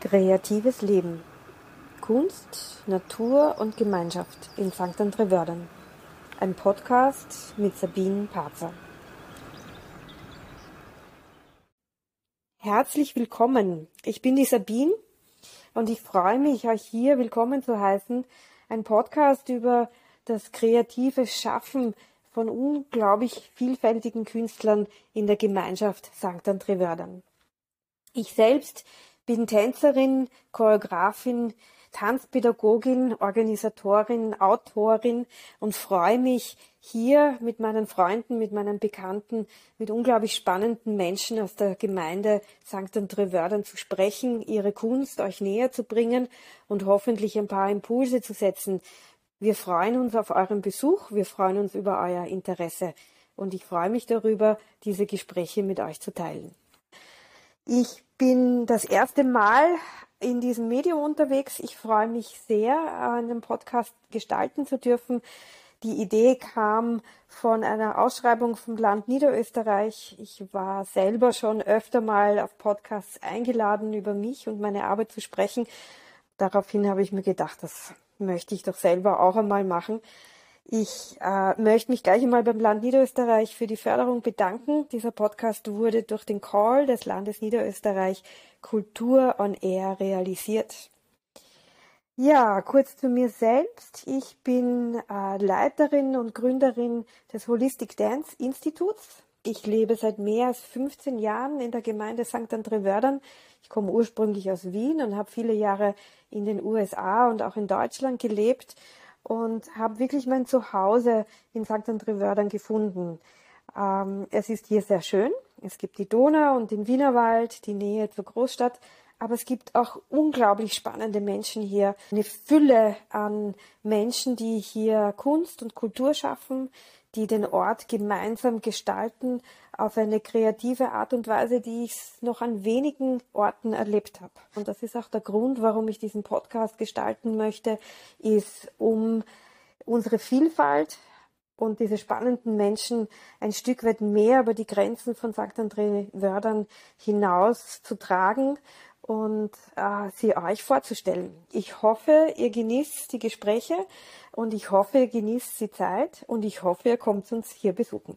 Kreatives Leben. Kunst, Natur und Gemeinschaft in St. André-Wördern. Ein Podcast mit Sabine Parzer. Herzlich willkommen. Ich bin die Sabine und ich freue mich, euch hier willkommen zu heißen. Ein Podcast über das kreative Schaffen von unglaublich vielfältigen Künstlern in der Gemeinschaft St. André-Wördern. Ich selbst bin Tänzerin, Choreografin, Tanzpädagogin, Organisatorin, Autorin und freue mich hier mit meinen Freunden, mit meinen Bekannten, mit unglaublich spannenden Menschen aus der Gemeinde St. André-Wördern zu sprechen, ihre Kunst euch näher zu bringen und hoffentlich ein paar Impulse zu setzen. Wir freuen uns auf euren Besuch, wir freuen uns über euer Interesse und ich freue mich darüber, diese Gespräche mit euch zu teilen. Ich bin das erste Mal in diesem Medium unterwegs. Ich freue mich sehr, einen Podcast gestalten zu dürfen. Die Idee kam von einer Ausschreibung vom Land Niederösterreich. Ich war selber schon öfter mal auf Podcasts eingeladen, über mich und meine Arbeit zu sprechen. Daraufhin habe ich mir gedacht, das möchte ich doch selber auch einmal machen. Ich äh, möchte mich gleich einmal beim Land Niederösterreich für die Förderung bedanken. Dieser Podcast wurde durch den Call des Landes Niederösterreich Kultur on Air realisiert. Ja, kurz zu mir selbst. Ich bin äh, Leiterin und Gründerin des Holistic Dance Instituts. Ich lebe seit mehr als 15 Jahren in der Gemeinde St. André-Wördern. Ich komme ursprünglich aus Wien und habe viele Jahre in den USA und auch in Deutschland gelebt und habe wirklich mein Zuhause in St. André-Wördern gefunden. Ähm, es ist hier sehr schön. Es gibt die Donau und den Wienerwald, die Nähe zur Großstadt. Aber es gibt auch unglaublich spannende Menschen hier. Eine Fülle an Menschen, die hier Kunst und Kultur schaffen, die den Ort gemeinsam gestalten auf eine kreative Art und Weise, die ich noch an wenigen Orten erlebt habe. Und das ist auch der Grund, warum ich diesen Podcast gestalten möchte, ist um unsere Vielfalt und diese spannenden Menschen ein Stück weit mehr über die Grenzen von St. André Wördern hinaus zu tragen und äh, sie euch vorzustellen. Ich hoffe, ihr genießt die Gespräche und ich hoffe, ihr genießt die Zeit und ich hoffe, ihr kommt uns hier besuchen.